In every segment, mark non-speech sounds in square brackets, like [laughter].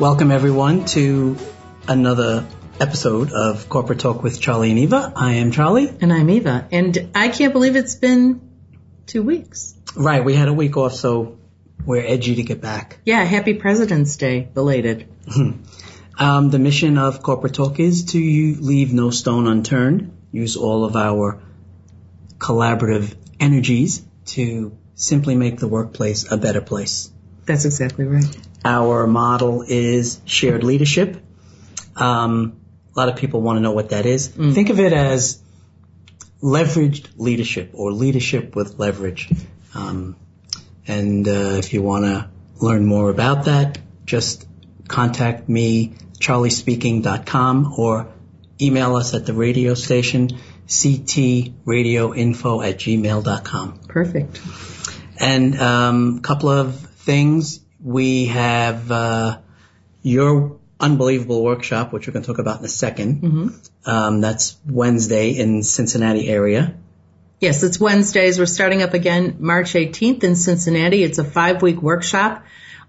Welcome everyone to another episode of Corporate Talk with Charlie and Eva. I am Charlie. And I'm Eva. And I can't believe it's been two weeks. Right, we had a week off, so we're edgy to get back. Yeah, happy President's Day, belated. [laughs] um, the mission of Corporate Talk is to leave no stone unturned, use all of our collaborative energies to simply make the workplace a better place. That's exactly right. Our model is shared leadership. Um, a lot of people want to know what that is. Mm. Think of it as leveraged leadership or leadership with leverage. Um, and uh, if you want to learn more about that, just contact me, charliespeaking.com, or email us at the radio station, ctradioinfo at gmail.com. Perfect. And a um, couple of things we have uh, your unbelievable workshop, which we're going to talk about in a 2nd mm-hmm. um, that's Wednesday in Cincinnati area. Yes, it's Wednesdays. We're starting up again March 18th in Cincinnati. It's a five week workshop.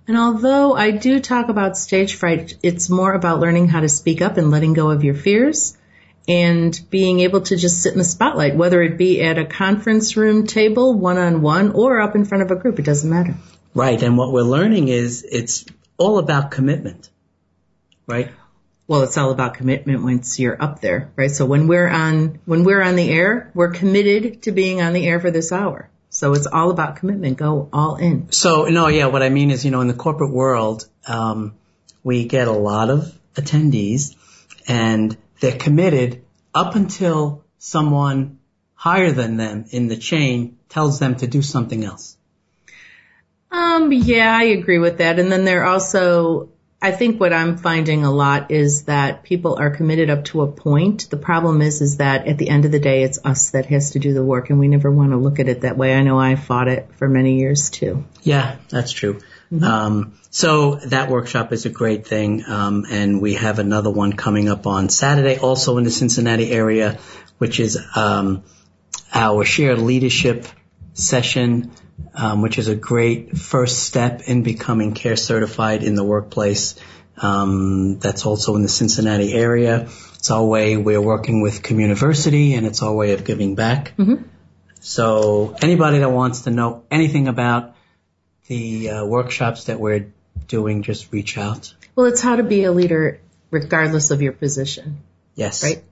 And although I do talk about stage fright, it's more about learning how to speak up and letting go of your fears and being able to just sit in the spotlight, whether it be at a conference room table, one on one, or up in front of a group. It doesn't matter. Right. And what we're learning is it's all about commitment. Right? Well, it's all about commitment once you're up there, right? So when we're on, when we're on the air, we're committed to being on the air for this hour. So it's all about commitment. Go all in. So, no, yeah, what I mean is, you know, in the corporate world, um, we get a lot of attendees and they're committed up until someone higher than them in the chain tells them to do something else. Um, yeah, I agree with that. And then there also, I think what I'm finding a lot is that people are committed up to a point. The problem is, is that at the end of the day, it's us that has to do the work and we never want to look at it that way. I know I fought it for many years too. Yeah, that's true. Mm-hmm. Um, so that workshop is a great thing. Um, and we have another one coming up on Saturday, also in the Cincinnati area, which is, um, our shared leadership session um, which is a great first step in becoming care certified in the workplace. Um, that's also in the Cincinnati area. It's our way we're working with Communiversity, and it's our way of giving back. Mm-hmm. So anybody that wants to know anything about the uh, workshops that we're doing, just reach out. Well, it's how to be a leader regardless of your position. Yes. Right?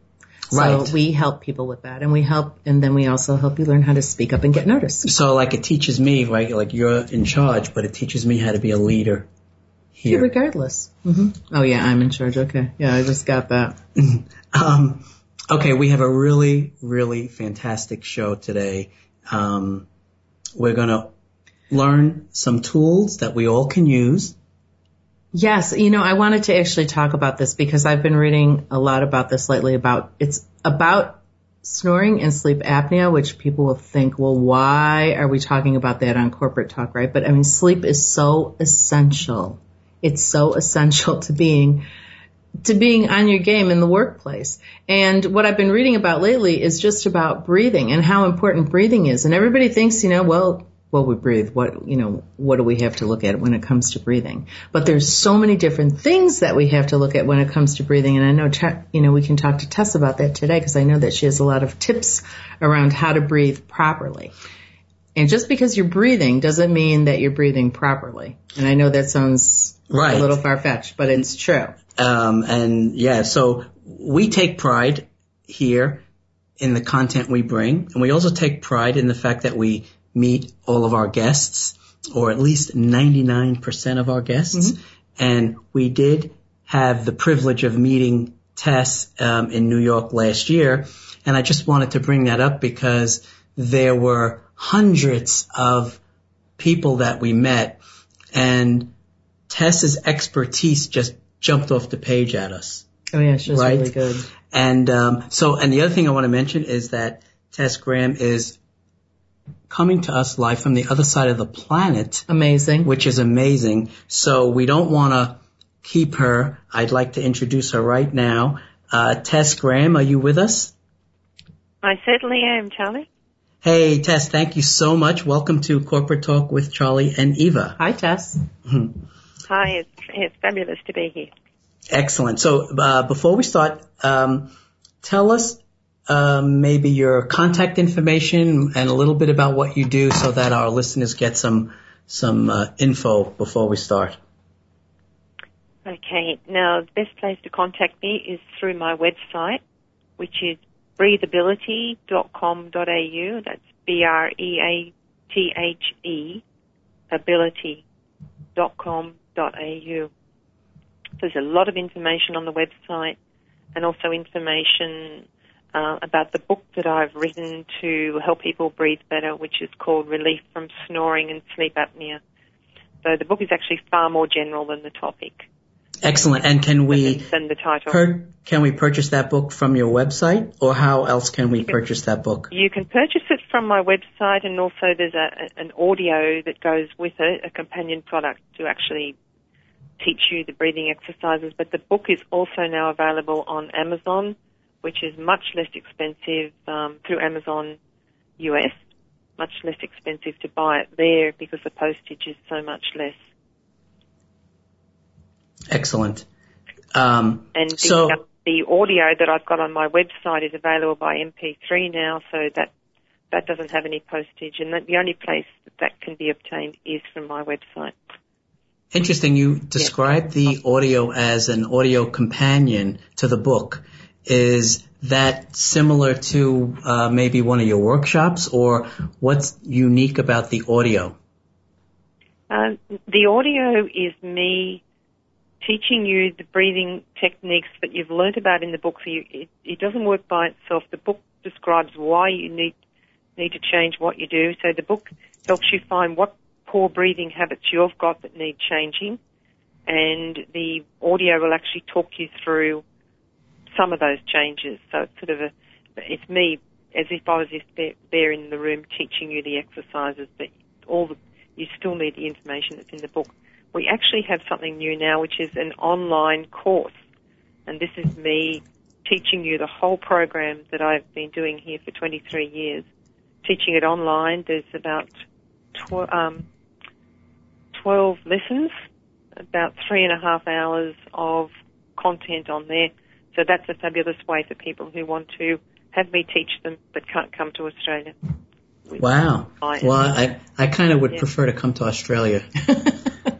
Right. So we help people with that and we help, and then we also help you learn how to speak up and get noticed. So like it teaches me, right, like you're in charge, but it teaches me how to be a leader here. Yeah, regardless. Mm-hmm. Oh yeah, I'm in charge. Okay. Yeah, I just got that. [laughs] um, okay, we have a really, really fantastic show today. Um, we're going to learn some tools that we all can use Yes, you know, I wanted to actually talk about this because I've been reading a lot about this lately about it's about snoring and sleep apnea, which people will think, well, why are we talking about that on corporate talk, right? But I mean, sleep is so essential. It's so [laughs] essential to being to being on your game in the workplace. And what I've been reading about lately is just about breathing and how important breathing is. And everybody thinks, you know, well, well, we breathe. What, you know, what do we have to look at when it comes to breathing? But there's so many different things that we have to look at when it comes to breathing. And I know, you know, we can talk to Tess about that today because I know that she has a lot of tips around how to breathe properly. And just because you're breathing doesn't mean that you're breathing properly. And I know that sounds right. a little far fetched, but it's true. Um, and yeah, so we take pride here in the content we bring. And we also take pride in the fact that we meet all of our guests, or at least 99% of our guests. Mm-hmm. And we did have the privilege of meeting Tess um, in New York last year. And I just wanted to bring that up because there were hundreds of people that we met and Tess's expertise just jumped off the page at us. Oh yeah, she's Right. really good. And um, so, and the other thing I want to mention is that Tess Graham is coming to us live from the other side of the planet, Amazing. which is amazing. So we don't want to keep her. I'd like to introduce her right now. Uh, Tess Graham, are you with us? I certainly am, Charlie. Hey, Tess, thank you so much. Welcome to Corporate Talk with Charlie and Eva. Hi, Tess. Hi, it's, it's fabulous to be here. Excellent. So uh, before we start, um, tell us um, maybe your contact information and a little bit about what you do, so that our listeners get some some uh, info before we start. Okay, now the best place to contact me is through my website, which is breatheability.com.au. That's B-R-E-A-T-H-E, ability.com.au. There's a lot of information on the website and also information uh, about the book that I've written to help people breathe better, which is called Relief from Snoring and Sleep Apnea. So the book is actually far more general than the topic, Excellent. And can we than the title. per- can we purchase that book from your website, or how else can we purchase that book? You can purchase it from my website, and also there's a, an audio that goes with it, a companion product to actually teach you the breathing exercises. But the book is also now available on Amazon, which is much less expensive um, through Amazon US, much less expensive to buy it there because the postage is so much less. Excellent. Um, And the, So- uh, the audio that I've got on my website is available by MP3 now, so that that doesn't have any postage, and that the only place that that can be obtained is from my website. Interesting. You described the audio as an audio companion to the book. Is that similar to uh, maybe one of your workshops, or what's unique about the audio? Um, the audio is me teaching you the breathing techniques that you've learnt about in the book. So you, it, it doesn't work by itself. The book describes why you need need to change what you do. So the book helps you find what poor breathing habits you've got that need changing, and the audio will actually talk you through some of those changes. So it's sort of a it's me as if I was just there, in the room teaching you the exercises, but all the you still need the information that's in the book. We actually have something new now, which is an online course, and this is me teaching you the whole program that I've been doing here for 23 years, teaching it online. There's about tw- um, 12 lessons, about three and a half hours of content on there. So that's a fabulous way for people who want to have me teach them but can't come to Australia. Wow. Well, I I kind of would Yeah. prefer to come to Australia,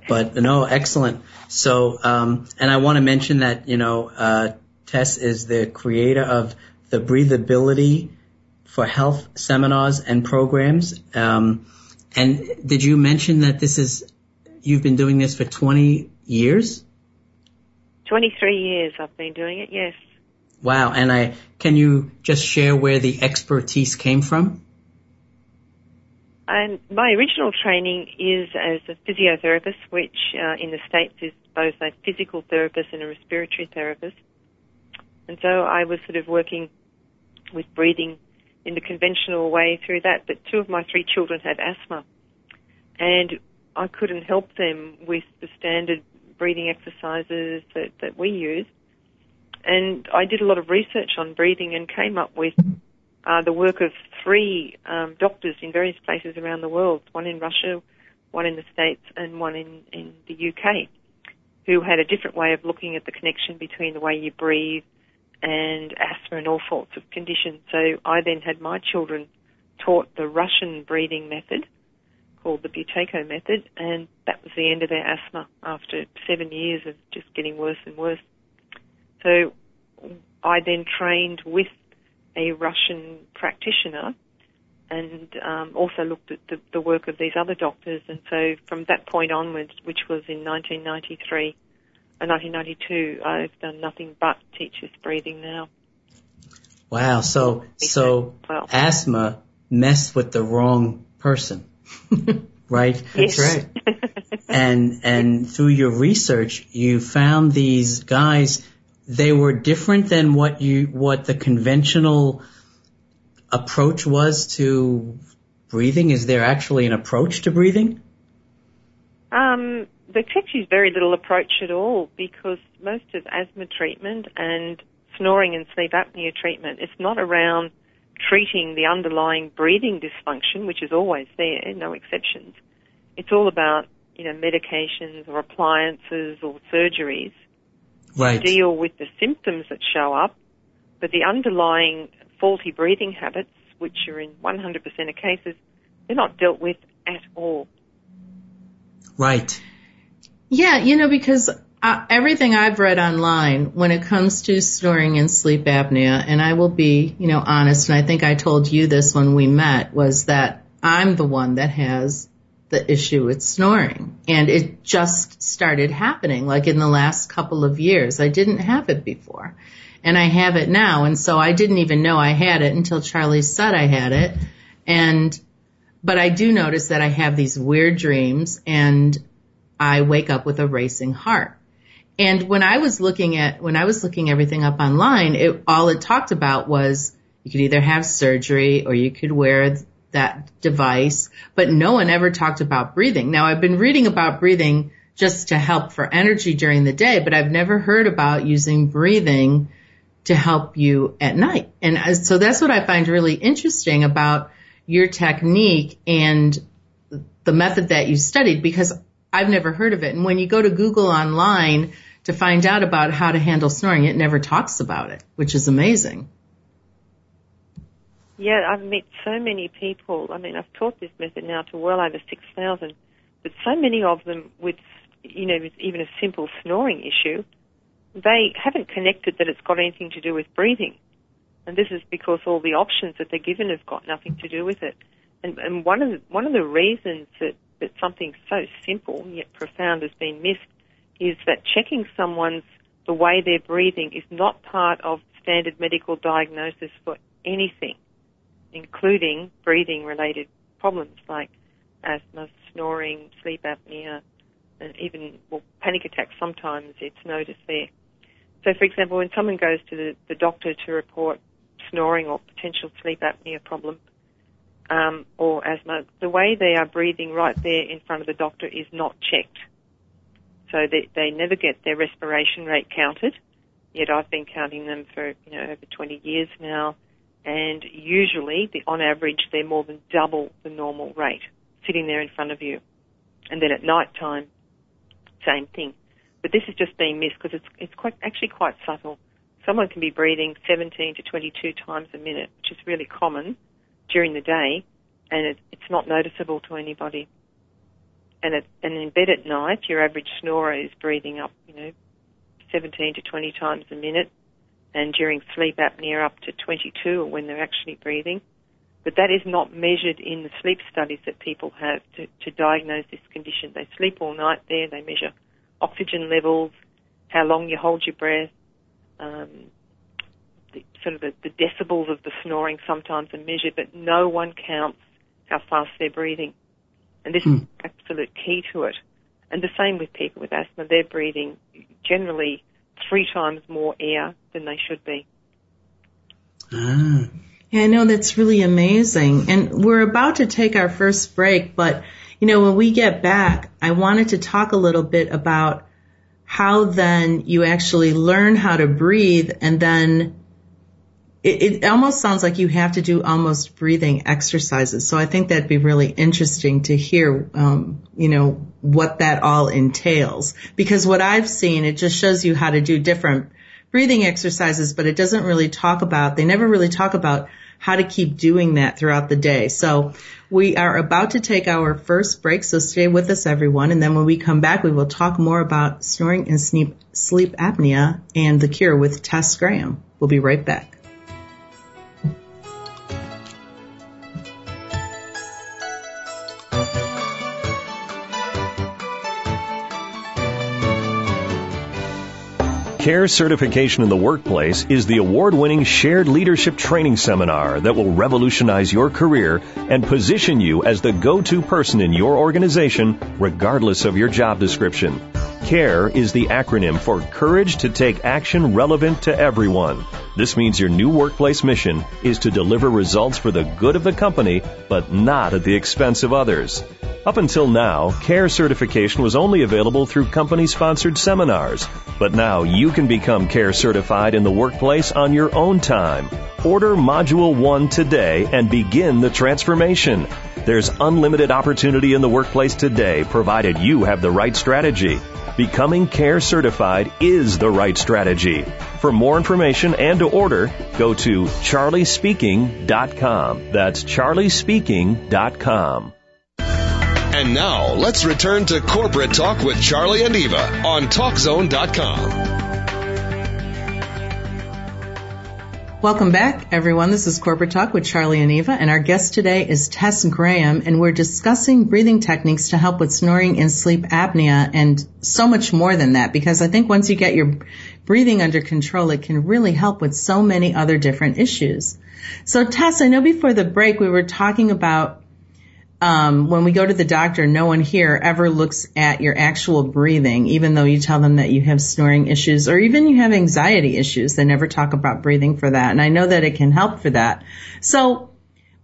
but no, excellent. So, um, and I want to mention that you know, uh, Tess is the creator of the Breathability for Health seminars and programs. Um, and did you mention that this is you've been doing this for 20 years? 23 years I've been doing it, yes. Wow. And I can you just share where the expertise came from? And my original training is as a physiotherapist, which uh, in the States is both a physical therapist and a respiratory therapist. And so I was sort of working with breathing in the conventional way through that. But two of my three children had asthma. And I couldn't help them with the standard breathing exercises that, that we use. And I did a lot of research on breathing and came up with uh, the work of three um, doctors in various places around the world, one in Russia, one in the States, and one in, in the UK, who had a different way of looking at the connection between the way you breathe and asthma and all sorts of conditions. So I then had my children taught the Russian breathing method called the Buteyko method, and that was the end of their asthma after seven years of just getting worse and worse. So I then trained with a Russian practitioner and um, also looked at the, the work of these other doctors. And so from that point onwards, which was in 1993 and 1992, I've done nothing but teach this breathing now. Wow. So so Well, asthma messed with the wrong person, [laughs] right? yes. right. and and through your research, you found these guys. They were different than what you what the conventional approach was to breathing. Is there actually an approach to breathing? Um, the actually very little approach at all because most of asthma treatment and snoring and sleep apnea treatment, it's not around treating the underlying breathing dysfunction, which is always there, no exceptions. It's all about, you know, medications or appliances or surgeries right. to deal with the symptoms that show up, but the underlying faulty breathing habits, which are in 100% of cases, they're not dealt with at all. Right. Yeah, you know, because uh, everything I've read online when it comes to snoring and sleep apnea, and I will be, you know, honest, and I think I told you this when we met, was that I'm the one that has the issue with snoring. And it just started happening like in the last couple of years. I didn't have it before. And I have it now. And so I didn't even know I had it until Charlie said I had it. And, but I do notice that I have these weird dreams and I wake up with a racing heart. And when I was looking at, when I was looking everything up online, it, all it talked about was you could either have surgery or you could wear that device, but no one ever talked about breathing. Now I've been reading about breathing just to help for energy during the day, but I've never heard about using breathing to help you at night. And so that's what I find really interesting about your technique and the method that you studied because I've never heard of it. And when you go to Google online to find out about how to handle snoring, it never talks about it, which is amazing. Yeah, I've met so many people. I mean, I've taught this method now to well over 6,000, but so many of them with, you know, with even a simple snoring issue, they haven't connected that it's got anything to do with breathing. And this is because all the options that they're given have got nothing to do with it. And, and one of the, one of the reasons that, that something so simple yet profound has been missed is that checking someone's the way they're breathing is not part of standard medical diagnosis for anything including breathing related problems like asthma, snoring, sleep apnea, and even well, panic attacks. Sometimes it's noticed there. So, for example, when someone goes to the, the doctor to report snoring or potential sleep apnea problem um, or asthma, the way they are breathing right there in front of the doctor is not checked. So they, they never get their respiration rate counted. Yet I've been counting them for you know over 20 years now and usually, the, on average, they're more than double the normal rate sitting there in front of you. And then at night time, same thing. But this is just being missed because it's, it's quite, actually quite subtle. Someone can be breathing 17 to 22 times a minute, which is really common during the day, and it, it's not noticeable to anybody. And, it, and in bed at night, your average snorer is breathing up, you know, 17 to 20 times a minute, and during sleep apnea up to 22 when they're actually breathing. But that is not measured in the sleep studies that people have to, to diagnose this condition. They sleep all night there, they measure oxygen levels, how long you hold your breath, um, the, sort of the, the decibels of the snoring sometimes are measured, but no one counts how fast they're breathing. And this mm. is absolute key to it. And the same with people with asthma. They're breathing generally three times more air than they should be. Ah. Yeah, I know that's really amazing. And we're about to take our first break, but you know, when we get back, I wanted to talk a little bit about how then you actually learn how to breathe and then it, it, almost sounds like you have to do almost breathing exercises. So I think that'd be really interesting to hear, um, you know, what that all entails. Because what I've seen, it just shows you how to do different breathing exercises, but it doesn't really talk about, they never really talk about how to keep doing that throughout the day. So we are about to take our first break, so stay with us everyone. And then when we come back, we will talk more about snoring and sleep, sleep apnea and the cure with Tess Graham. We'll be right back. CARE certification in the workplace is the award-winning shared leadership training seminar that will revolutionize your career and position you as the go-to person in your organization regardless of your job description. CARE is the acronym for Courage to Take Action Relevant to Everyone. This means your new workplace mission is to deliver results for the good of the company, but not at the expense of others. Up until now, CARE certification was only available through company sponsored seminars, but now you can become CARE certified in the workplace on your own time. Order Module 1 today and begin the transformation. There's unlimited opportunity in the workplace today provided you have the right strategy. Becoming CARE certified is the right strategy. For more information and to order, go to charliespeaking.com. That's charliespeaking.com. And now let's return to corporate talk with Charlie and Eva on TalkZone.com. Welcome back, everyone. This is Corporate Talk with Charlie and Eva, and our guest today is Tess Graham, and we're discussing breathing techniques to help with snoring and sleep apnea, and so much more than that. Because I think once you get your breathing under control, it can really help with so many other different issues. So, Tess, I know before the break we were talking about um, when we go to the doctor, no one here ever looks at your actual breathing, even though you tell them that you have snoring issues or even you have anxiety issues. They never talk about breathing for that. And I know that it can help for that. So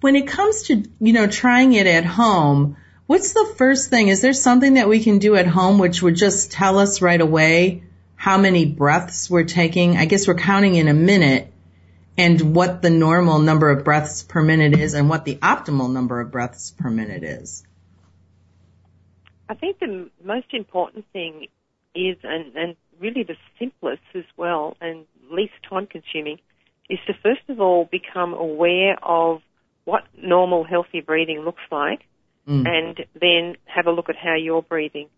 when it comes to, you know, trying it at home, what's the first thing? Is there something that we can do at home which would just tell us right away how many breaths we're taking? I guess we're counting in a minute and what the normal number of breaths per minute is and what the optimal number of breaths per minute is? I think the most important thing is, and, and really the simplest as well, and least time consuming, is to first of all become aware of what normal healthy breathing looks like mm. and then have a look at how you're breathing.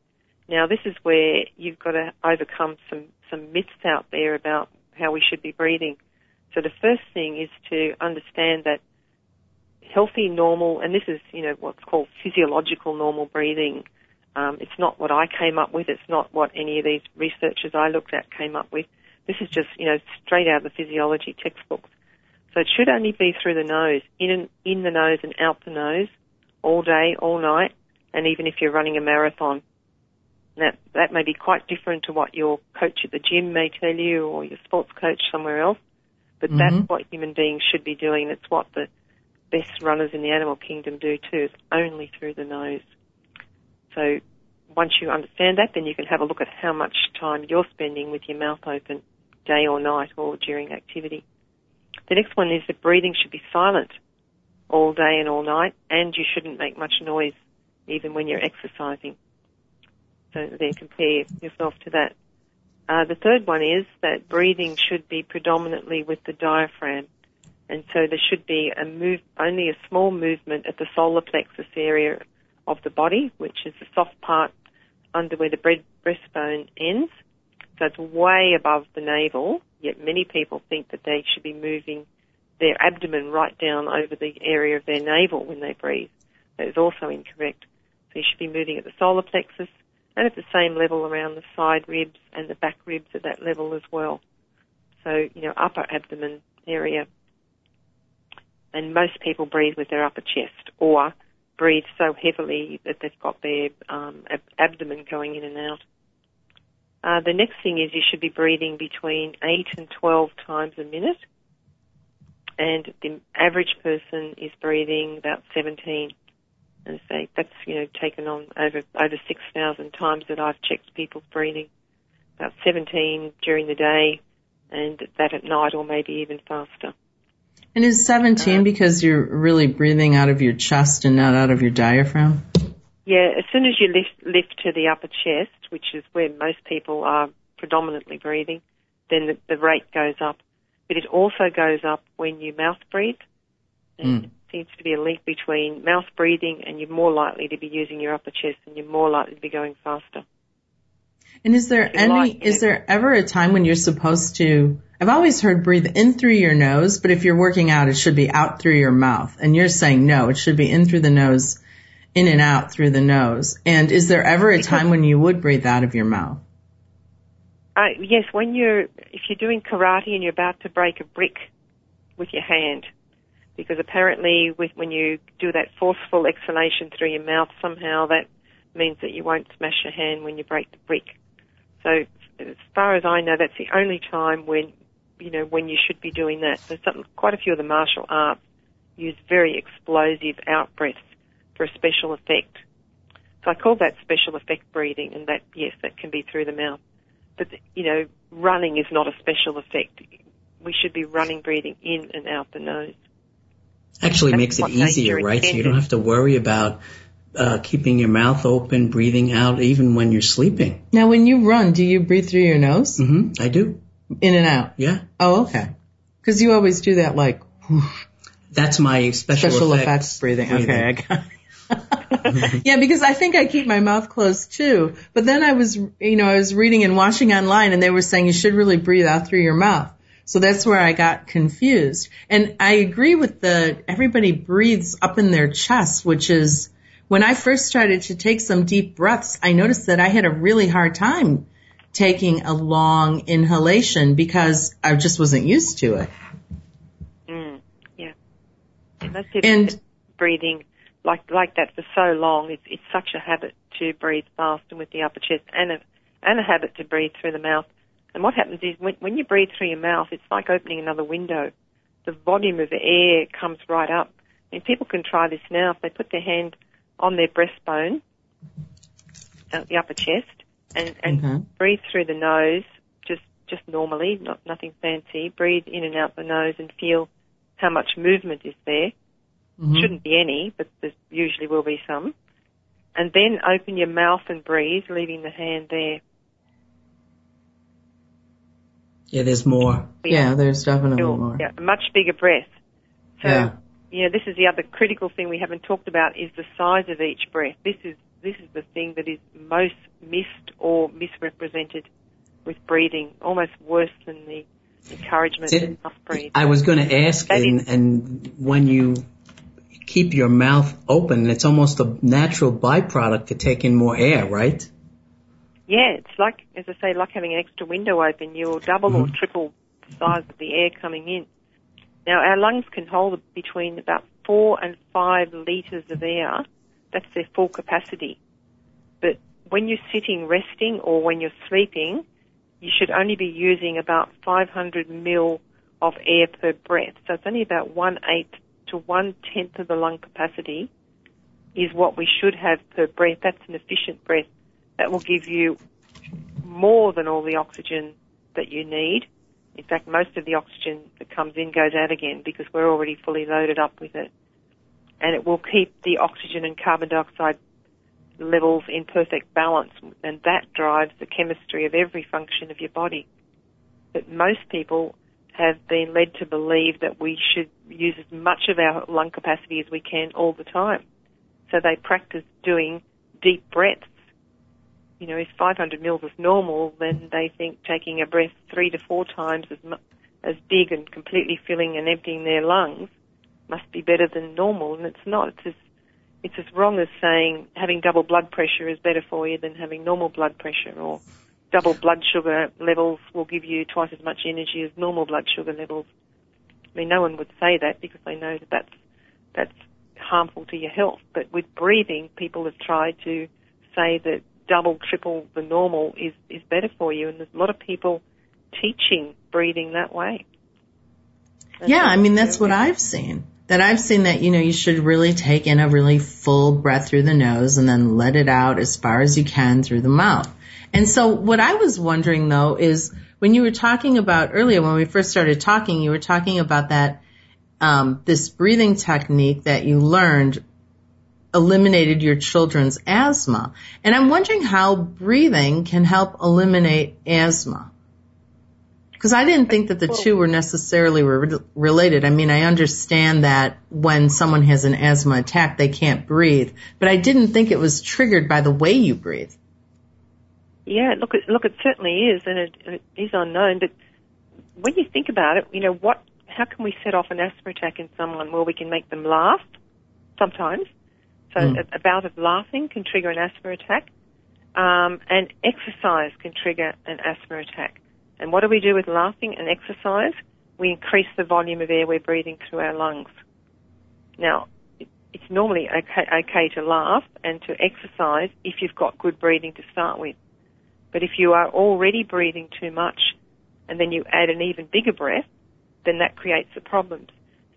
Now this is where you've got to overcome some, some myths out there about how we should be breathing. So the first thing is to understand that healthy, normal, and this is, you know, what's called physiological normal breathing. Um, it's not what I came up with. It's not what any of these researchers I looked at came up with. This is just, you know, straight out of the physiology textbooks. So it should only be through the nose, in and, in the nose and out the nose, all day, all night, and even if you're running a marathon. That that may be quite different to what your coach at the gym may tell you, or your sports coach somewhere else. But mm-hmm. that's what human beings should be doing. It's what the best runners in the animal kingdom do too, It's only through the nose. So once you understand that, then you can have a look at how much time you're spending with your mouth open, day or night or during activity. The next one is that breathing should be silent all day and all night, and you shouldn't make much noise even when you're exercising. So then compare yourself to that. Uh, the third one is that breathing should be predominantly with the diaphragm. And so there should be a move, only a small movement at the solar plexus area of the body, which is the soft part under where the breastbone ends. So it's way above the navel, yet many people think that they should be moving their abdomen right down over the area of their navel when they breathe. That is also incorrect. So you should be moving at the solar plexus, and at the same level around the side ribs and the back ribs at that level as well. So, you know, upper abdomen area. And most people breathe with their upper chest or breathe so heavily that they've got their um, ab- abdomen going in and out. Uh, the next thing is you should be breathing between 8 and 12 times a minute. And the average person is breathing about 17 and say that's you know taken on over over six thousand times that I've checked people's breathing, about seventeen during the day, and that at night or maybe even faster. And is seventeen uh, because you're really breathing out of your chest and not out of your diaphragm? Yeah, as soon as you lift lift to the upper chest, which is where most people are predominantly breathing, then the, the rate goes up. But it also goes up when you mouth breathe. And mm seems to be a link between mouth breathing and you're more likely to be using your upper chest and you're more likely to be going faster. And is there any, like, is there ever a time when you're supposed to, I've always heard breathe in through your nose, but if you're working out, it should be out through your mouth. And you're saying no, it should be in through the nose, in and out through the nose. And is there ever a time when you would breathe out of your mouth? Uh, yes, when you're if you're doing karate and you're about to break a brick with your hand, because apparently with when you do that forceful exhalation through your mouth, somehow that means that you won't smash your hand when you break the brick. So as far as I know, that's the only time when you know when you should be doing that. Quite a few of the martial arts use very explosive out breaths for a special effect. So I call that special effect breathing, and that yes, that can be through the mouth. But you know, running is not a special effect. We should be running, breathing in and out the nose. Actually That's makes it easier, right? So you don't have to worry about uh, keeping your mouth open, breathing out, even when you're sleeping. Now, when you run, do you breathe through your nose? Mm-hmm, I do. In and out? Yeah. Oh, okay. Because you always do that like [sighs] That's my special, special effects, effects breathing. Okay, I got [laughs] [laughs] yeah, because I think I keep my mouth closed too. But then I was, you know, I was reading and watching online and they were saying you should really breathe out through your mouth. So that's where I got confused. And I agree with the, everybody breathes up in their chest, which is, when I first started to take some deep breaths, I noticed that I had a really hard time taking a long inhalation because I just wasn't used to it. Mm, yeah. And that's it. And breathing like like that for so long. It's it's such a habit to breathe fast and with the upper chest, and a and a habit to breathe through the mouth. And what happens is when when you breathe through your mouth, it's like opening another window. The volume of air comes right up. And people can try this now if they put their hand on their breastbone, uh, the upper chest, and and Okay. breathe through the nose, just just normally, not nothing fancy. Breathe in and out the nose and feel how much movement is there. Mhm. Shouldn't be any, but there usually will be some. And then open your mouth and breathe, leaving the hand there. Yeah, there's more. yeah, there's definitely Feel- more. yeah, a much bigger breath. So, Yeah. you know, this is the other critical thing we haven't talked about is the size of each breath. This is this is the thing that is most missed or misrepresented with breathing, almost worse than the encouragement It- to mouth breathe. I was going to ask, That and, is- and when you keep your mouth open, it's almost a natural byproduct to take in more air, right? Yeah, it's like, as I say, like having an extra window open. You'll double or mm-hmm. triple the size of the air coming in. Now, our lungs can hold between about four and five litres of air. That's their full capacity. But when you're sitting resting or when you're sleeping, you should only be using about 500 mil of air per breath. So it's only about one eighth to one tenth of the lung capacity is what we should have per breath. That's an efficient breath that will give you more than all the oxygen that you need. In fact, most of the oxygen that comes in goes out again because we're already fully loaded up with it. And it will keep the oxygen and carbon dioxide levels in perfect balance and that drives the chemistry of every function of your body. But most people have been led to believe that we should use as much of our lung capacity as we can all the time. So they practice doing deep breaths. You know, if 500 mils is normal, then they think taking a breath three to four times as as big and completely filling and emptying their lungs must be better than normal, and it's not. It's as it's as wrong as saying having double blood pressure is better for you than having normal blood pressure, or double blood sugar levels will give you twice as much energy as normal blood sugar levels. I mean, no one would say that because they know that that's that's harmful to your health. But with breathing, people have tried to say that double, triple the normal is is better for you, and there's a lot of people teaching breathing that way. And Yeah, I mean, that's what I've seen. That I've seen that, you know, you should really take in a really full breath through the nose and then let it out as far as you can through the mouth. And so what I was wondering though is when you were talking about earlier, when we first started talking, you were talking about that, um, this breathing technique that you learned eliminated your children's asthma. And I'm wondering how breathing can help eliminate asthma. Because I didn't think that the two were necessarily re- related. I mean, I understand that when someone has an asthma attack, they can't breathe, but I didn't think it was triggered by the way you breathe. Yeah, look, look, it certainly is, and it, it is unknown. But when you think about it, you know what? How can we set off an asthma attack in someone? Well, we can make them laugh sometimes. So Mm. a, a bout of laughing can trigger an asthma attack. Um, and exercise can trigger an asthma attack. And what do we do with laughing and exercise? We increase the volume of air we're breathing through our lungs. Now, it's normally okay, okay to laugh and to exercise if you've got good breathing to start with. But if you are already breathing too much and then you add an even bigger breath, then that creates the problems.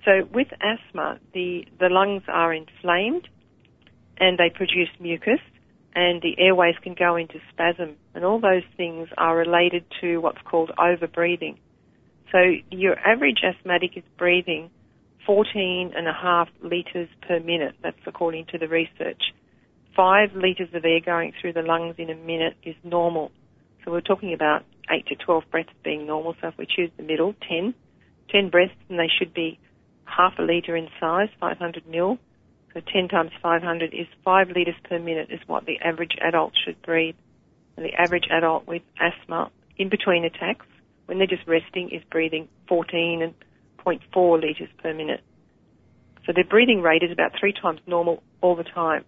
So with asthma, the, the lungs are inflamed and they produce mucus and the airways can go into spasm and all those things are related to what's called overbreathing. So your average asthmatic is breathing 14 and a half litres per minute. That's according to the research. Five litres of air going through the lungs in a minute is normal. So we're talking about 8 to 12 breaths being normal. So if we choose the middle, 10, 10 breaths, and they should be half a litre in size, 500 mil. So 10 times 500 is 5 litres per minute is what the average adult should breathe. And the average adult with asthma in between attacks, when they're just resting, is breathing 14 and 0.4 litres per minute. So their breathing rate is about three times normal all the time.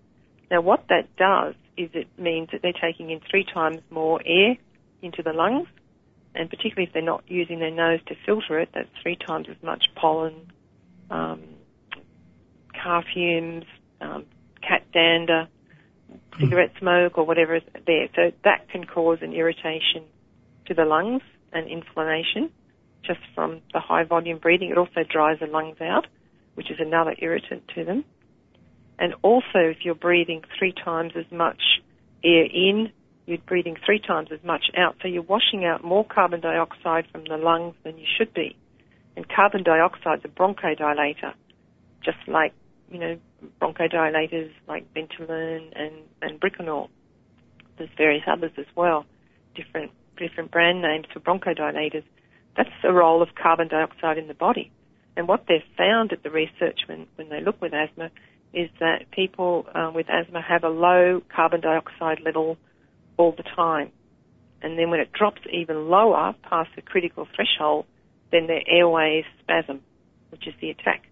Now what that does is it means that they're taking in three times more air into the lungs, and particularly if they're not using their nose to filter it, that's three times as much pollen, um, car fumes, um, cat dander, cigarette smoke, or whatever is there. So that can cause an irritation to the lungs and inflammation just from the high volume breathing. It also dries the lungs out, which is another irritant to them. And also, if you're breathing three times as much air in, you're breathing three times as much out. So you're washing out more carbon dioxide from the lungs than you should be. And carbon dioxide is a bronchodilator, just like, you know, bronchodilators like Ventolin and, and Bricanyl. There's various others as well, different, different brand names for bronchodilators. That's the role of carbon dioxide in the body. And what they've found at the research when, when they look with asthma is that people uh, with asthma have a low carbon dioxide level all the time. And then when it drops even lower past the critical threshold, then their airways spasm, which is the attack.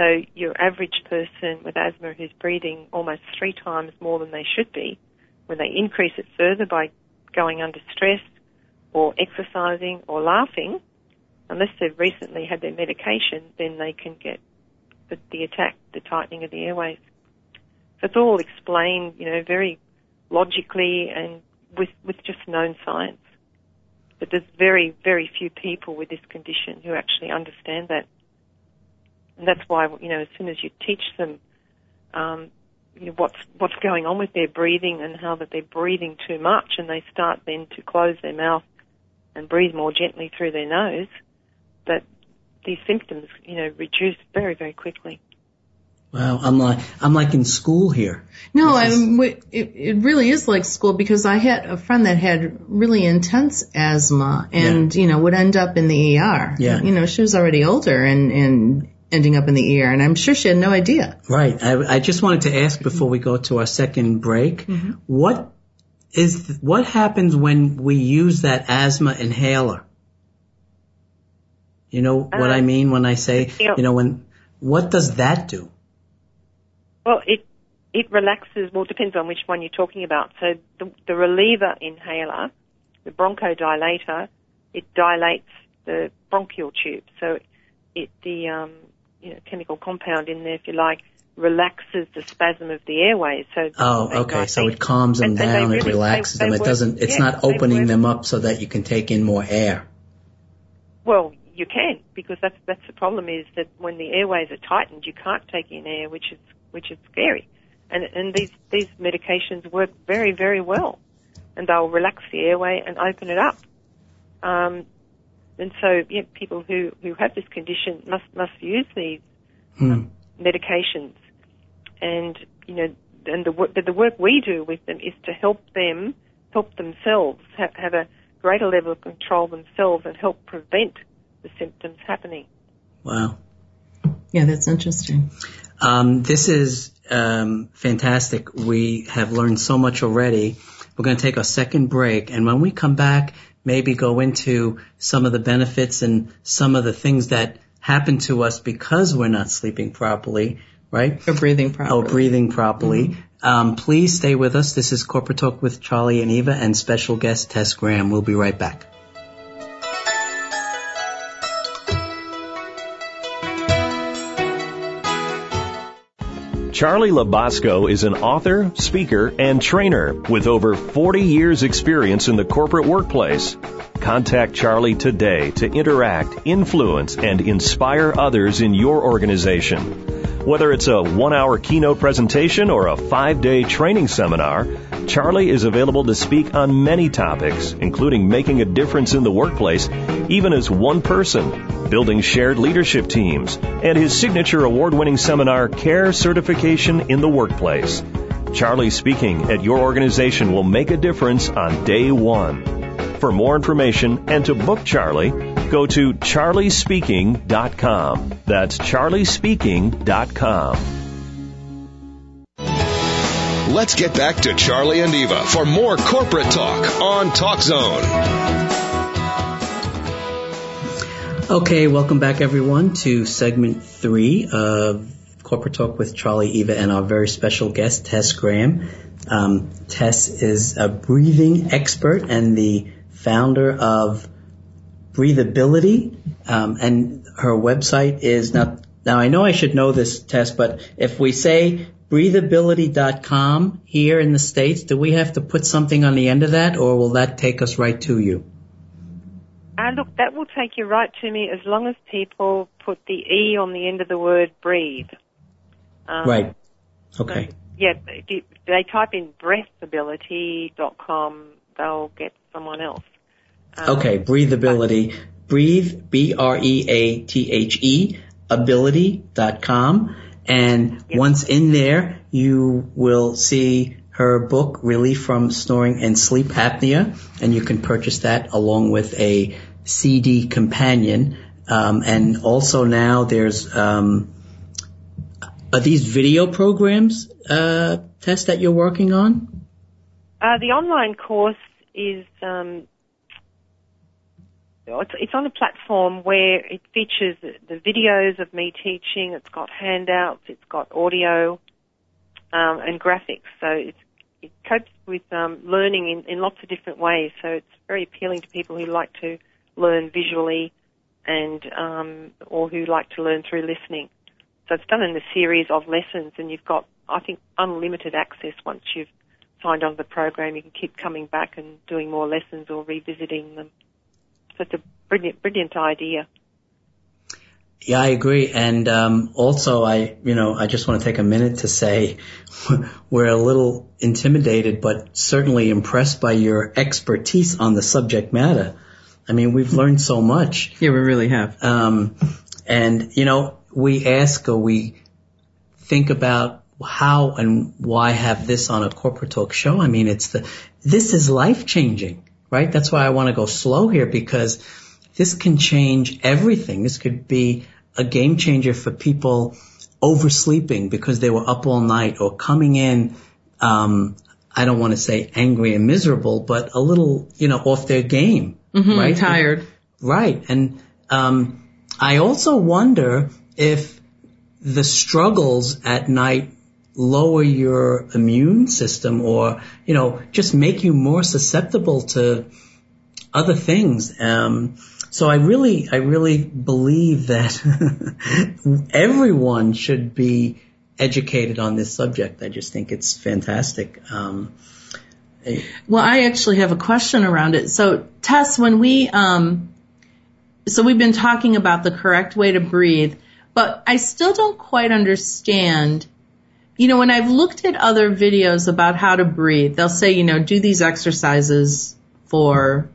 So your average person with asthma who's breathing almost three times more than they should be, when they increase it further by going under stress or exercising or laughing, unless they've recently had their medication, then they can get the, the attack, the tightening of the airways. So it's all explained, you know, very logically and with, with just known science. But there's very, very few people with this condition who actually understand that. And that's why, you know, as soon as you teach them, um, you know, what's, what's going on with their breathing and how that they're breathing too much and they start then to close their mouth and breathe more gently through their nose, that these symptoms, you know, reduce very, very quickly. Wow, I'm like I'm like in school here. No, I mean, it, it really is like school because I had a friend that had really intense asthma and yeah. you know would end up in the ER. Yeah, you know she was already older and and ending up in the ER, and I'm sure she had no idea. Right. I, I just wanted to ask before we go to our second break, mm-hmm. what is what happens when we use that asthma inhaler? You know what uh, I mean when I say, you know, you know, when what does that do? Well, it it relaxes. Well, it depends on which one you're talking about. So the, the reliever inhaler, the bronchodilator, it dilates the bronchial tube. So it the um, you know chemical compound in there, if you like, relaxes the spasm of the airways. So oh, okay. So it calms them and, down. And really, it relaxes they, they them. Work, it doesn't. It's yeah, not opening them up so that you can take in more air. Well, you can because that's that's the problem is that when the airways are tightened, you can't take in air, which is which is scary. And, and these, these medications work very, very well. And they'll relax the airway and open it up. Um, and so, yeah, people who, who have this condition must, must use these hmm. um, medications. And, you know, and the work, the work we do with them is to help them, help themselves, have, have a greater level of control themselves and help prevent the symptoms happening. Wow. Yeah, that's interesting. Um, this is um, fantastic. We have learned so much already. We're going to take a second break, and when we come back, maybe go into some of the benefits and some of the things that happen to us because we're not sleeping properly, right? Or breathing properly. Or breathing properly. Mm-hmm. Um, please stay with us. This is Corporate Talk with Charlie and Eva and special guest Tess Graham. We'll be right back. Charlie Labasco is an author, speaker, and trainer with over 40 years experience in the corporate workplace. Contact Charlie today to interact, influence, and inspire others in your organization. Whether it's a one hour keynote presentation or a five day training seminar, Charlie is available to speak on many topics, including making a difference in the workplace, even as one person, building shared leadership teams, and his signature award winning seminar, Care Certification in the Workplace. Charlie speaking at your organization will make a difference on day one. For more information and to book Charlie, go to charliespeaking.com. That's charliespeaking.com. Let's get back to Charlie and Eva for more corporate talk on Talk Zone. Okay, welcome back everyone to segment three of Corporate Talk with Charlie, Eva, and our very special guest, Tess Graham. Um, Tess is a breathing expert and the founder of Breathability, um, and her website is now. Now I know I should know this Tess, but if we say breathability.com here in the states, do we have to put something on the end of that, or will that take us right to you? Uh, look, that will take you right to me as long as people put the E on the end of the word breathe. Um, right. Okay. So, yeah, if they type in breathability.com, they'll get someone else. Um, okay, breathability. Breathe, B-R-E-A-T-H-E, ability.com. And yep. once in there, you will see her book, Relief from Snoring and Sleep Apnea, and you can purchase that along with a CD companion. Um, and also now there's, um, are these video programs, uh, Tess that you're working on? Uh, the online course is um, it's, it's on a platform where it features the, the videos of me teaching. It's got handouts. It's got audio um, and graphics. So it's, it copes with um, learning in, in lots of different ways. So it's very appealing to people who like to learn visually and um, or who like to learn through listening. So it's done in a series of lessons, and you've got I think unlimited access once you've signed on to the program. You can keep coming back and doing more lessons or revisiting them. So it's a brilliant, brilliant idea. Yeah, I agree. And um, also, I, you know, I just want to take a minute to say [laughs] we're a little intimidated, but certainly impressed by your expertise on the subject matter. I mean, we've learned so much. Yeah, we really have. Um, and you know, we ask or we think about how and why have this on a corporate talk show. I mean, it's the this is life changing right? That's why I want to go slow here because this can change everything. This could be a game changer for people oversleeping because they were up all night or coming in, um, I don't want to say angry and miserable, but a little, you know, off their game, mm-hmm, right? Tired. Right. And, um, I also wonder if the struggles at night lower your immune system or, you know, just make you more susceptible to other things. Um, so I really, I really believe that [laughs] everyone should be educated on this subject. I just think it's fantastic. Um, well, I actually have a question around it. So, Tess, when we, um, so we've been talking about the correct way to breathe, but I still don't quite understand you know, when I've looked at other videos about how to breathe, they'll say, you know, do these exercises for,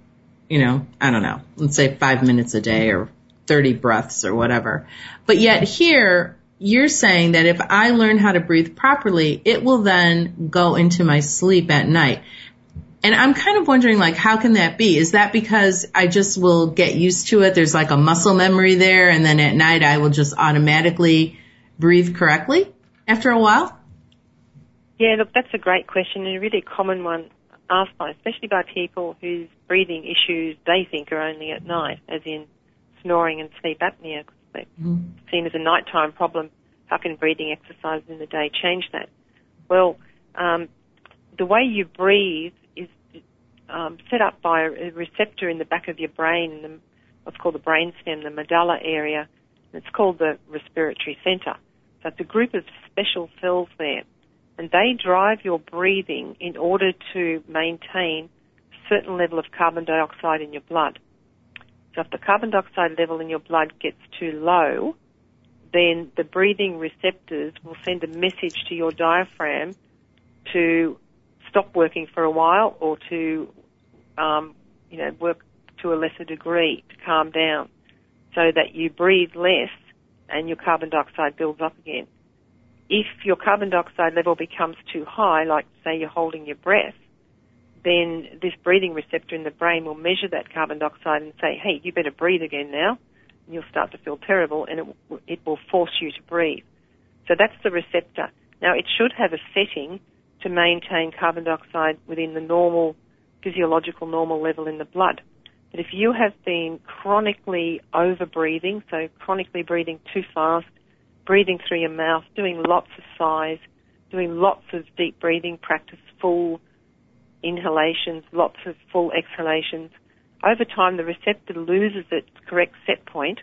you know, I don't know, let's say five minutes a day or 30 breaths or whatever. But yet here, you're saying that if I learn how to breathe properly, it will then go into my sleep at night. And I'm kind of wondering, like, how can that be? Is that because I just will get used to it? There's like a muscle memory there, and then at night I will just automatically breathe correctly? after a while? Yeah, look, that's a great question and a really common one asked by, especially by people whose breathing issues they think are only at night, as in snoring and sleep apnea, because they're mm-hmm. seen as a nighttime problem. How can breathing exercises in the day change that? Well, um, the way you breathe is um, set up by a receptor in the back of your brain, the, what's called the brainstem, the medulla area. And it's called the respiratory center. So it's a group of special cells there, and they drive your breathing in order to maintain a certain level of carbon dioxide in your blood. So if the carbon dioxide level in your blood gets too low, then the breathing receptors will send a message to your diaphragm to stop working for a while or to, um, you know, work to a lesser degree to calm down so that you breathe less and your carbon dioxide builds up again. If your carbon dioxide level becomes too high, like say you're holding your breath, then this breathing receptor in the brain will measure that carbon dioxide and say, hey, you better breathe again now you'll start to feel terrible and it, it will force you to breathe. So that's the receptor. Now it should have a setting to maintain carbon dioxide within the normal, physiological normal level in the blood. But if you have been chronically over breathing, so chronically breathing too fast, breathing through your mouth, doing lots of sighs, doing lots of deep breathing practice, full inhalations, lots of full exhalations, over time the receptor loses its correct set point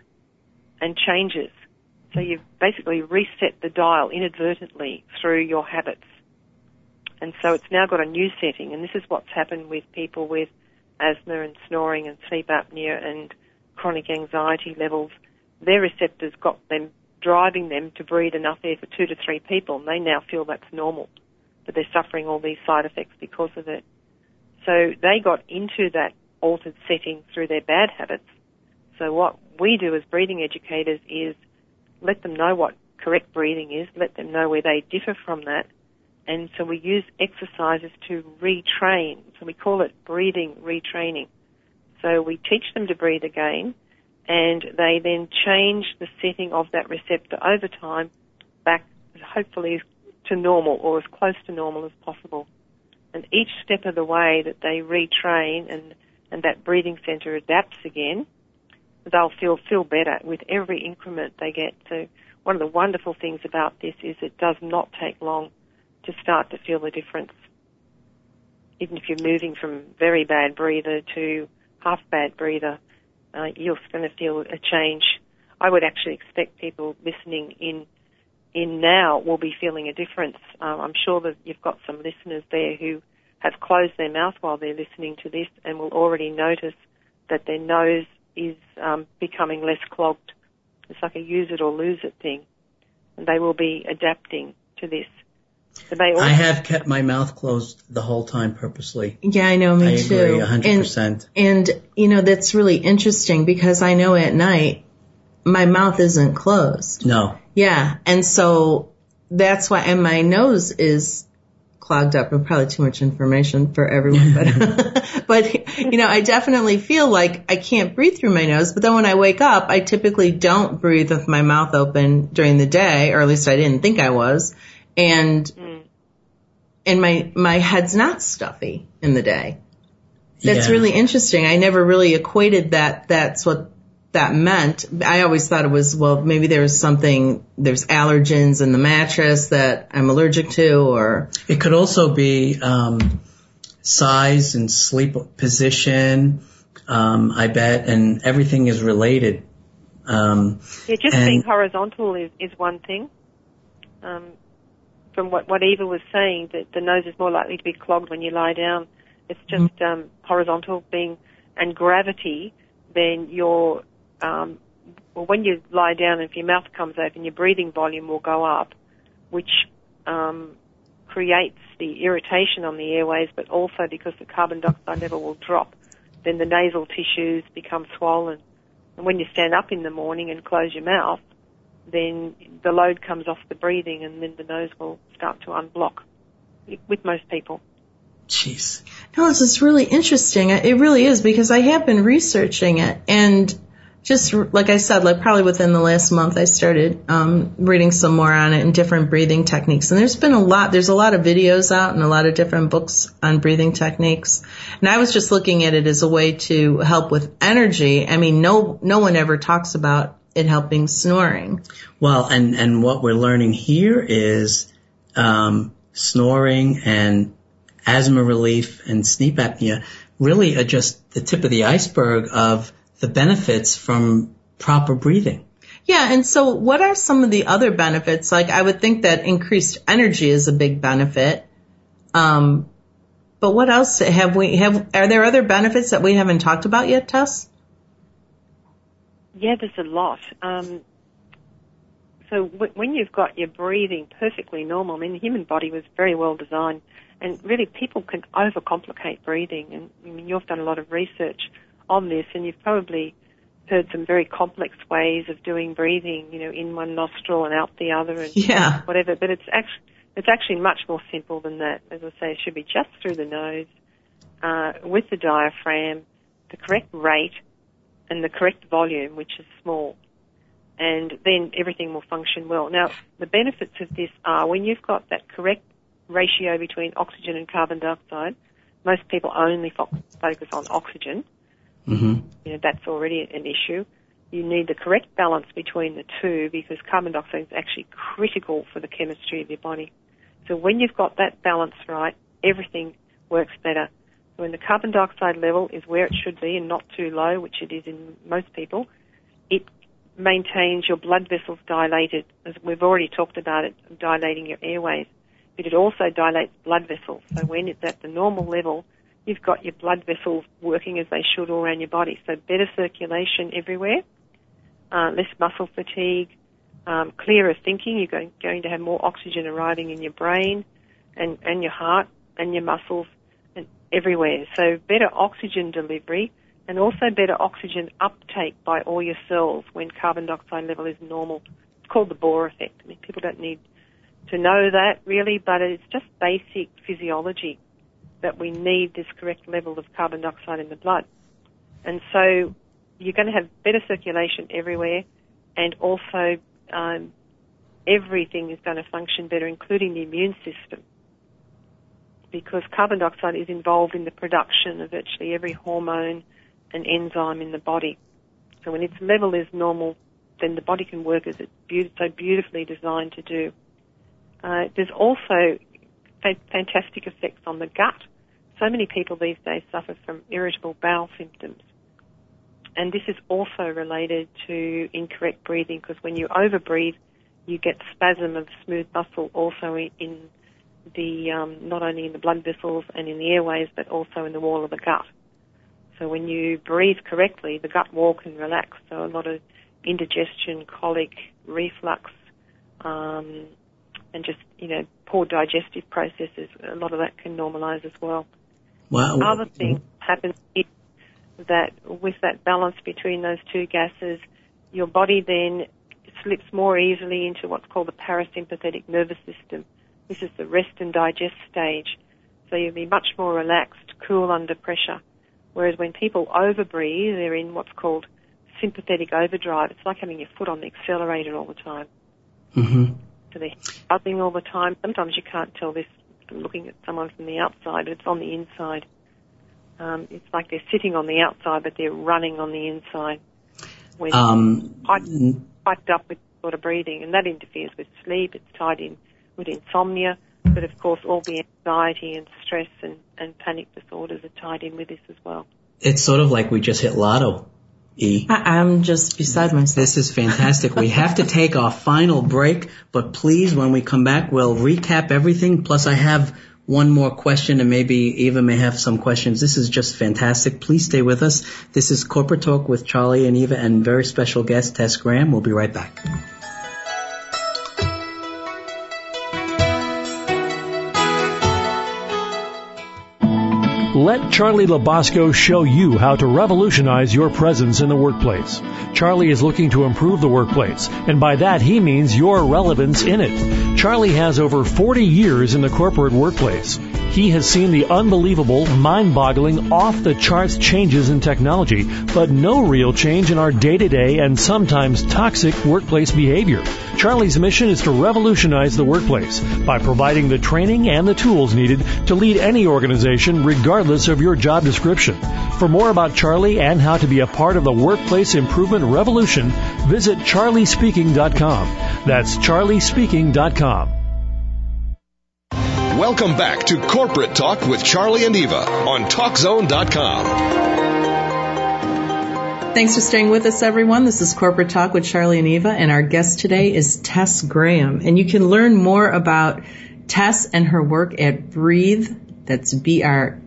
and changes. So you've basically reset the dial inadvertently through your habits. And so it's now got a new setting, and this is what's happened with people with asthma and snoring and sleep apnea and chronic anxiety levels. Their receptors got them driving them to breathe enough air for two to three people, and they now feel that's normal. But they're suffering all these side effects because of it. So they got into that altered setting through their bad habits. So what we do as breathing educators is let them know what correct breathing is, let them know where they differ from that, and so we use exercises to retrain. So we call it breathing retraining. So we teach them to breathe again, and they then change the setting of that receptor over time back, hopefully, to normal or as close to normal as possible. And each step of the way that they retrain and and that breathing center adapts again, they'll feel feel better with every increment they get. So one of the wonderful things about this is it does not take long to start to feel the difference. Even if you're moving from very bad breather to half bad breather, uh, you're going to feel a change. I would actually expect people listening in in now will be feeling a difference. Um, I'm sure that you've got some listeners there who have closed their mouth while they're listening to this and will already notice that their nose is um, becoming less clogged. It's like a use it or lose it thing. And they will be adapting to this. So they also- I have kept my mouth closed the whole time purposely. Yeah, I know, me I too. Agree, 100%. And, and, you know, that's really interesting because I know at night my mouth isn't closed. No. Yeah. And so that's why, and my nose is clogged up and probably too much information for everyone, but, [laughs] [laughs] but, you know, I definitely feel like I can't breathe through my nose, but then when I wake up, I typically don't breathe with my mouth open during the day, or at least I didn't think I was. And, mm. and my, my head's not stuffy in the day. That's yeah. really interesting. I never really equated that that's what that meant. I always thought it was, well, maybe there's something, there's allergens in the mattress that I'm allergic to or. It could also be, um, size and sleep position, um, I bet, and everything is related. Um, yeah, just and, being horizontal is, is one thing. Um, from what, what Eva was saying, that the nose is more likely to be clogged when you lie down. It's just mm-hmm. um, horizontal being and gravity. Then your um, well, when you lie down, if your mouth comes open, your breathing volume will go up, which um, creates the irritation on the airways, but also because the carbon dioxide level will drop, then the nasal tissues become swollen. And when you stand up in the morning and close your mouth, then the load comes off the breathing and then the nose will start to unblock with most people. Jeez. No, this is really interesting. It really is because I have been researching it and just like I said, like probably within the last month, I started um, reading some more on it and different breathing techniques. And there's been a lot. There's a lot of videos out and a lot of different books on breathing techniques. And I was just looking at it as a way to help with energy. I mean, no no one ever talks about it helping snoring. Well, and and what we're learning here is um, snoring and asthma relief and sleep apnea really are just the tip of the iceberg of the benefits from proper breathing. Yeah, and so what are some of the other benefits? Like I would think that increased energy is a big benefit. Um, but what else have we have? Are there other benefits that we haven't talked about yet, Tess? Yeah, there's a lot. Um, so w- when you've got your breathing perfectly normal, I mean, the human body was very well designed, and really people can overcomplicate breathing. And I mean, you've done a lot of research on this, and you've probably heard some very complex ways of doing breathing, you know, in one nostril and out the other and yeah. whatever. But it's actually it's actually much more simple than that. As I say, it should be just through the nose, uh, with the diaphragm, the correct rate, and the correct volume, which is small. And then everything will function well. Now, the benefits of this are when you've got that correct ratio between oxygen and carbon dioxide, most people only fo- focus on oxygen Mm-hmm. you know, that's already an issue. You need the correct balance between the two because carbon dioxide is actually critical for the chemistry of your body. So when you've got that balance right, everything works better. So when the carbon dioxide level is where it should be and not too low, which it is in most people, it maintains your blood vessels dilated, as we've already talked about it, dilating your airways. But it also dilates blood vessels. So when it's at the normal level, you've got your blood vessels working as they should all around your body. So better circulation everywhere, uh, less muscle fatigue, um, clearer thinking. You're going, going to have more oxygen arriving in your brain and, and your heart and your muscles everywhere. So better oxygen delivery and also better oxygen uptake by all your cells when carbon dioxide level is normal. It's called the Bohr effect. I mean, people don't need to know that really, but it's just basic physiology that we need this correct level of carbon dioxide in the blood. And so you're going to have better circulation everywhere and also um, everything is going to function better, including the immune system. Because carbon dioxide is involved in the production of virtually every hormone and enzyme in the body. So when its level is normal, then the body can work as it's be- so beautifully designed to do. Uh, there's also fa- fantastic effects on the gut. So many people these days suffer from irritable bowel symptoms. And this is also related to incorrect breathing because when you overbreathe, you get spasm of smooth muscle also in, in the um, not only in the blood vessels and in the airways, but also in the wall of the gut. So when you breathe correctly, the gut wall can relax. So a lot of indigestion, colic, reflux, um, and just you know poor digestive processes, a lot of that can normalize as well. Wow. Other thing happens is that with that balance between those two gases, your body then slips more easily into what's called the parasympathetic nervous system. This is the rest and digest stage. So you'll be much more relaxed, cool under pressure. Whereas when people overbreathe, they're in what's called sympathetic overdrive. It's like having your foot on the accelerator all the time. Mm-hmm. So they're buzzing all the time. Sometimes you can't tell this from looking at someone from the outside, but it's on the inside. Um, it's like they're sitting on the outside, but they're running on the inside. When Um, hyped, hyped up with sort of breathing, and that interferes with sleep. It's tied in with insomnia, but of course all the anxiety and stress and, and panic disorders are tied in with this as well. it's sort of like we just hit lotto. E. I, I'm just beside myself. This is fantastic. we have to take our final break, but please, when we come back, we'll recap everything. Plus, I have one more question, and maybe Eva may have some questions. This is just fantastic. Please stay with us. This is Corporate Talk with Charlie and Eva, and very special guest Tess Graham. We'll be right back. Let Charlie Labasco show you how to revolutionize your presence in the workplace. Charlie is looking to improve the workplace, and by that he means your relevance in it. Charlie has over 40 years in the corporate workplace. He has seen the unbelievable, mind-boggling, off-the-charts changes in technology, but no real change in our day-to-day and sometimes toxic workplace behavior. Charlie's mission is to revolutionize the workplace by providing the training and the tools needed to lead any organization regardless of your job description. For more about Charlie and how to be a part of the workplace improvement revolution, visit charliespeaking.com. That's charliespeaking.com. Welcome back to Corporate Talk with Charlie and Eva on TalkZone.com. Thanks for staying with us, everyone. This is Corporate Talk with Charlie and Eva, and our guest today is Tess Graham. And you can learn more about Tess and her work at Breathe, that's B-R-E-A-T-H-E,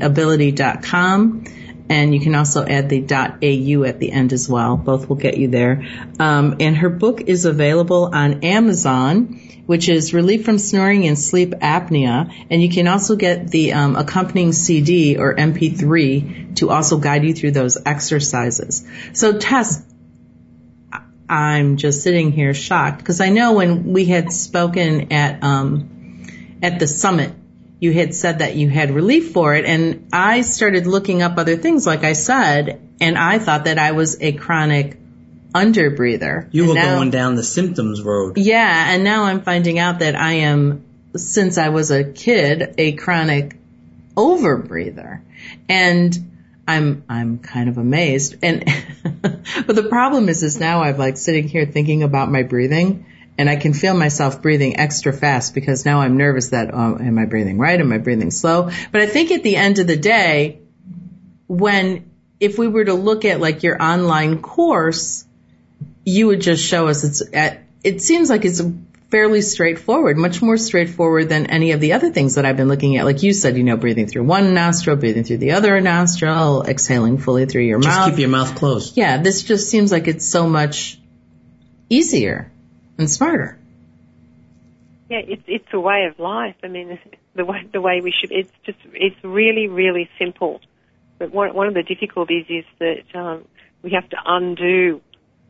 ability.com and you can also add the .au at the end as well. Both will get you there. Um, and her book is available on Amazon, which is Relief from Snoring and Sleep Apnea, and you can also get the um, accompanying CD or MP3 to also guide you through those exercises. So Tess, I'm just sitting here shocked because I know when we had spoken at um, at the summit you had said that you had relief for it. And I started looking up other things, like I said, and I thought that I was a chronic underbreather. You and were now, going down the symptoms road. Yeah, and now I'm finding out that I am, since I was a kid, a chronic overbreather. And I'm I'm kind of amazed. And [laughs] but the problem is is now I'm like sitting here thinking about my breathing and I can feel myself breathing extra fast because now I'm nervous that, oh, am I breathing right? Am I breathing slow? But I think at the end of the day, when, if we were to look at like your online course, you would just show us it's at, it seems like it's fairly straightforward, much more straightforward than any of the other things that I've been looking at. Like you said, you know, breathing through one nostril, breathing through the other nostril, exhaling fully through your Just mouth. Just keep your mouth closed. Yeah, this just seems like it's so much easier and smarter. Yeah, it's it's a way of life. I mean, the way the way we should. It's just it's really really simple. But one one of the difficulties is that um, we have to undo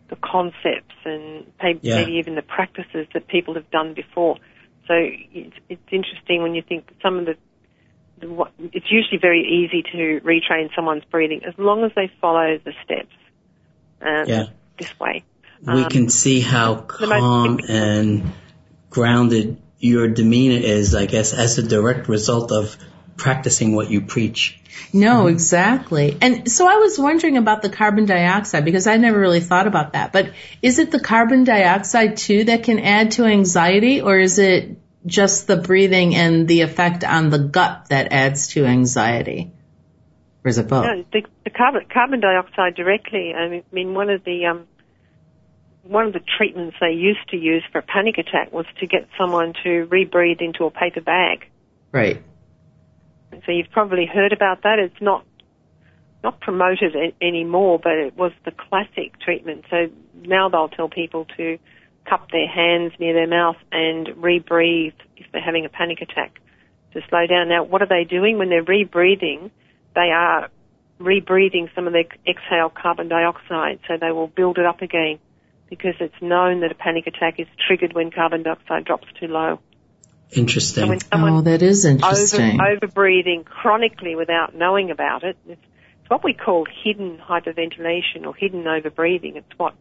the concepts and maybe, Yeah. maybe even the practices that people have done before. So it's, it's interesting when you think some of the, the what, it's usually very easy to retrain someone's breathing as long as they follow the steps um, Yeah. this way. We Um, can see how the most calm and grounded your demeanor is, I guess, as a direct result of practicing what you preach. No, exactly. And so I was wondering about the carbon dioxide because I never really thought about that. But is it the carbon dioxide too that can add to anxiety or is it just the breathing and the effect on the gut that adds to anxiety? Or is it both? No, the, the carbon, carbon dioxide directly. I mean, one of the um, one of the treatments they used to use for a panic attack was to get someone to rebreathe into a paper bag. Right. So you've probably heard about that. It's not not promoted anymore, but it was the classic treatment. So now they'll tell people to cup their hands near their mouth and rebreathe if they're having a panic attack to slow down. Now, what are they doing when they're rebreathing? They are rebreathing some of their exhaled carbon dioxide, so they will build it up again because it's known that a panic attack is triggered when carbon dioxide drops too low. Interesting. when someone Oh, that is interesting. over, over breathing chronically without knowing about it. It's, it's what we call hidden hyperventilation or hidden overbreathing. It's what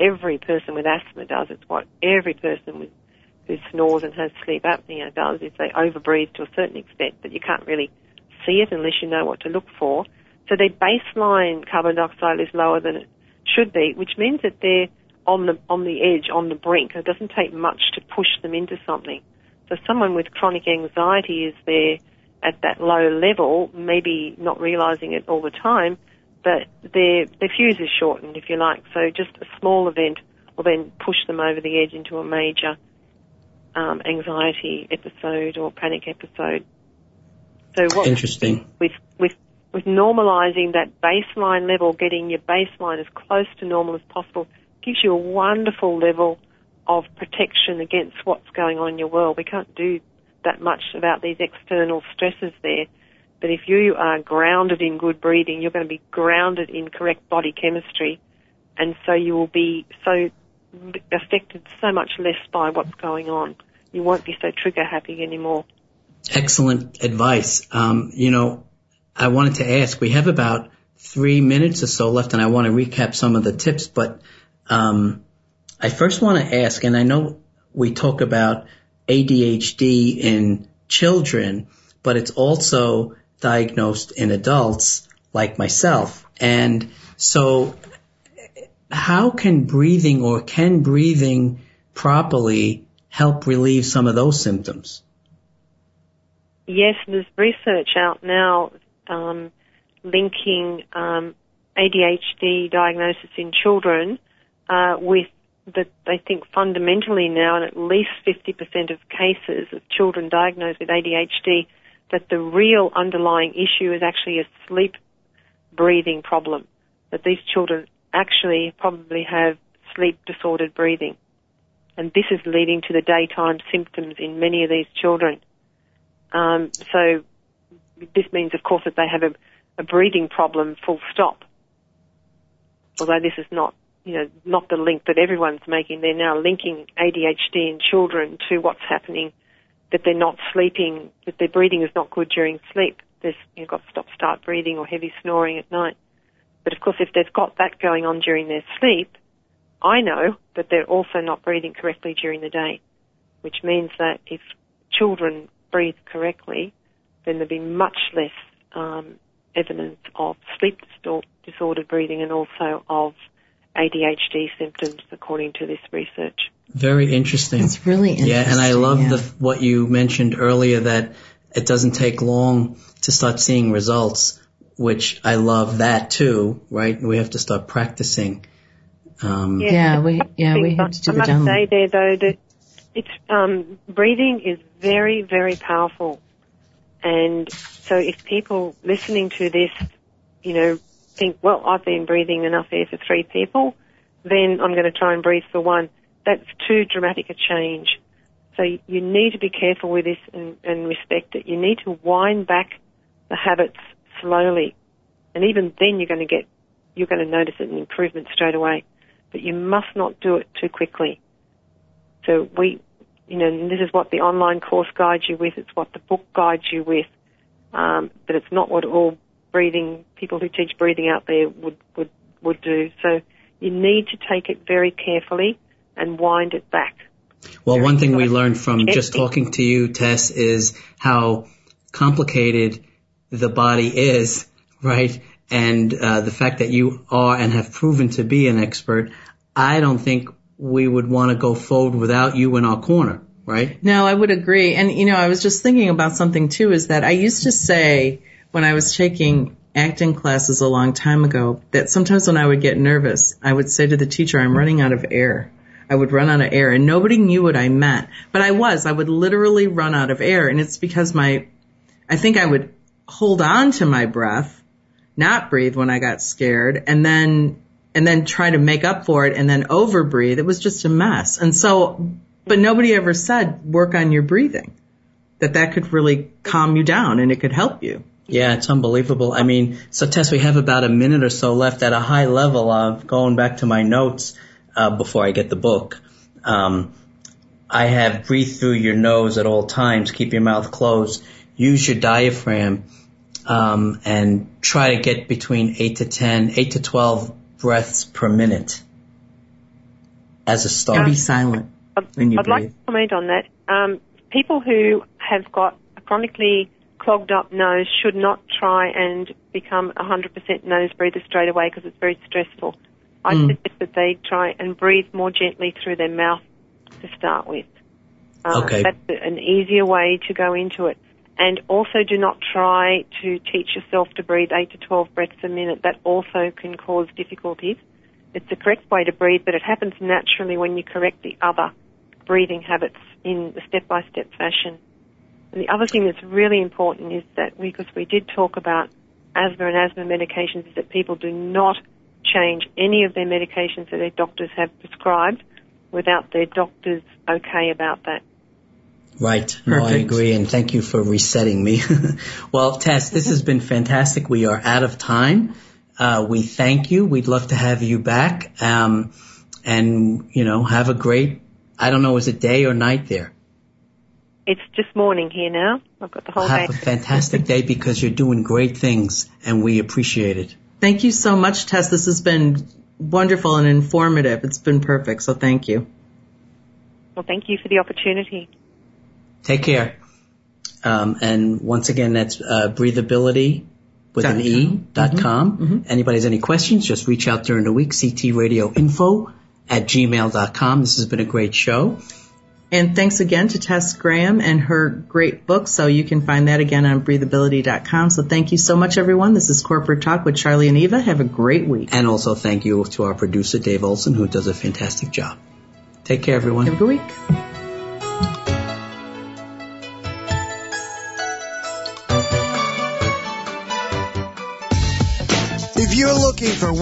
every person with asthma does. It's what every person with, who snores and has sleep apnea does is they overbreathe to a certain extent, but you can't really see it unless you know what to look for. So their baseline carbon dioxide is lower than it should be, which means that they're on the on the edge, on the brink. It doesn't take much to push them into something. So someone with chronic anxiety is there at that low level, maybe not realizing it all the time, but their their fuse is shortened, if you like. So just a small event will then push them over the edge into a major um, anxiety episode or panic episode. So what Interesting. with with with normalizing that baseline level, getting your baseline as close to normal as possible, gives you a wonderful level of protection against what's going on in your world. We can't do that much about these external stresses there. But if you are grounded in good breathing, you're going to be grounded in correct body chemistry, and so you will be so affected so much less by what's going on. You won't be so trigger happy anymore. Excellent advice. Um, you know, I wanted to ask, we have about three minutes or so left and I want to recap some of the tips, but, um, I first want to ask, and I know we talk about ADHD in children, but it's also diagnosed in adults like myself. And so how can breathing or can breathing properly help relieve some of those symptoms. Yes, there's research out now um, linking um, ADHD diagnosis in children uh, with that they think fundamentally now, in at least 50% of cases of children diagnosed with ADHD, that the real underlying issue is actually a sleep breathing problem. That these children actually probably have sleep disordered breathing. And this is leading to the daytime symptoms in many of these children. Um, so this means, of course, that they have a, a breathing problem full stop. Although this is not you know, not the link that everyone's making. They're now linking ADHD in children to what's happening, that they're not sleeping, that their breathing is not good during sleep. There's, you've got stop-start breathing or heavy snoring at night. But of course, if they've got that going on during their sleep, I know that they're also not breathing correctly during the day, which means that if children breathe correctly, then there'll be much less um, evidence of sleep disordered breathing and also of ADHD symptoms, according to this research. Very interesting. It's really interesting. Yeah, and I love yeah. the, what you mentioned earlier that it doesn't take long to start seeing results, which I love that too, right? We have to start practicing. Um, yeah, yeah, we yeah we have to do I the must download. say there though that it's um, breathing is very very powerful, and so if people listening to this, you know, think, well, I've been breathing enough air for three people, then I'm going to try and breathe for one. That's too dramatic a change. So you need to be careful with this and, and respect it. You need to wind back the habits slowly. And even then you're going to get, you're going to notice an improvement straight away. But you must not do it too quickly. So we, you know, this is what the online course guides you with. It's what the book guides you with. Um, but it's not what all breathing people who teach breathing out there would would would do. So you need to take it very carefully and wind it back. Well, one thing we learned from just talking to you, Tess, is how complicated the body is, right? And uh, the fact that you are and have proven to be an expert, I don't think we would want to go forward without you in our corner, right? No, I would agree. And you know, I was just thinking about something too. Is that I used to say when I was taking acting classes a long time ago that sometimes when I would get nervous, I would say to the teacher, I'm running out of air. I would run out of air and nobody knew what I meant, but I was, I would literally run out of air and it's because my, I think I would hold on to my breath, not breathe when I got scared and then, and then try to make up for it and then overbreathe. It was just a mess. And so, but nobody ever said work on your breathing, that that could really calm you down and it could help you. Yeah, it's unbelievable. I mean, so Tess, we have about a minute or so left at a high level of going back to my notes uh, before I get the book. Um, I have breathe through your nose at all times, keep your mouth closed, use your diaphragm, um, and try to get between 8 to 10, 8 to 12 breaths per minute as a start. Be silent when you I'd breathe. like to comment on that. Um, people who have got a chronically clogged up nose should not try and become 100% nose breather straight away because it's very stressful. I mm. suggest that they try and breathe more gently through their mouth to start with. Uh, okay. That's an easier way to go into it. And also do not try to teach yourself to breathe 8 to 12 breaths a minute. That also can cause difficulties. It's the correct way to breathe, but it happens naturally when you correct the other breathing habits in a step-by-step fashion. And the other thing that's really important is that because we did talk about asthma and asthma medications is that people do not change any of their medications that their doctors have prescribed without their doctors okay about that. Right. No, I agree, and thank you for resetting me. [laughs] well, Tess, this has been fantastic. We are out of time. Uh, we thank you. We'd love to have you back. Um, and, you know, have a great, I don't know, is it day or night there? It's just morning here now. I've got the whole Have day. a fantastic day because you're doing great things and we appreciate it. Thank you so much, Tess. This has been wonderful and informative. It's been perfect. So thank you. Well, thank you for the opportunity. Take care. Um, and once again, that's uh, breathability with dot an E dot mm-hmm. com. Mm-hmm. Anybody has any questions, just reach out during the week. CT Radio Info at gmail.com. This has been a great show. And thanks again to Tess Graham and her great book. So you can find that again on breathability.com. So thank you so much, everyone. This is Corporate Talk with Charlie and Eva. Have a great week. And also thank you to our producer, Dave Olson, who does a fantastic job. Take care, everyone. Have a good week. Looking for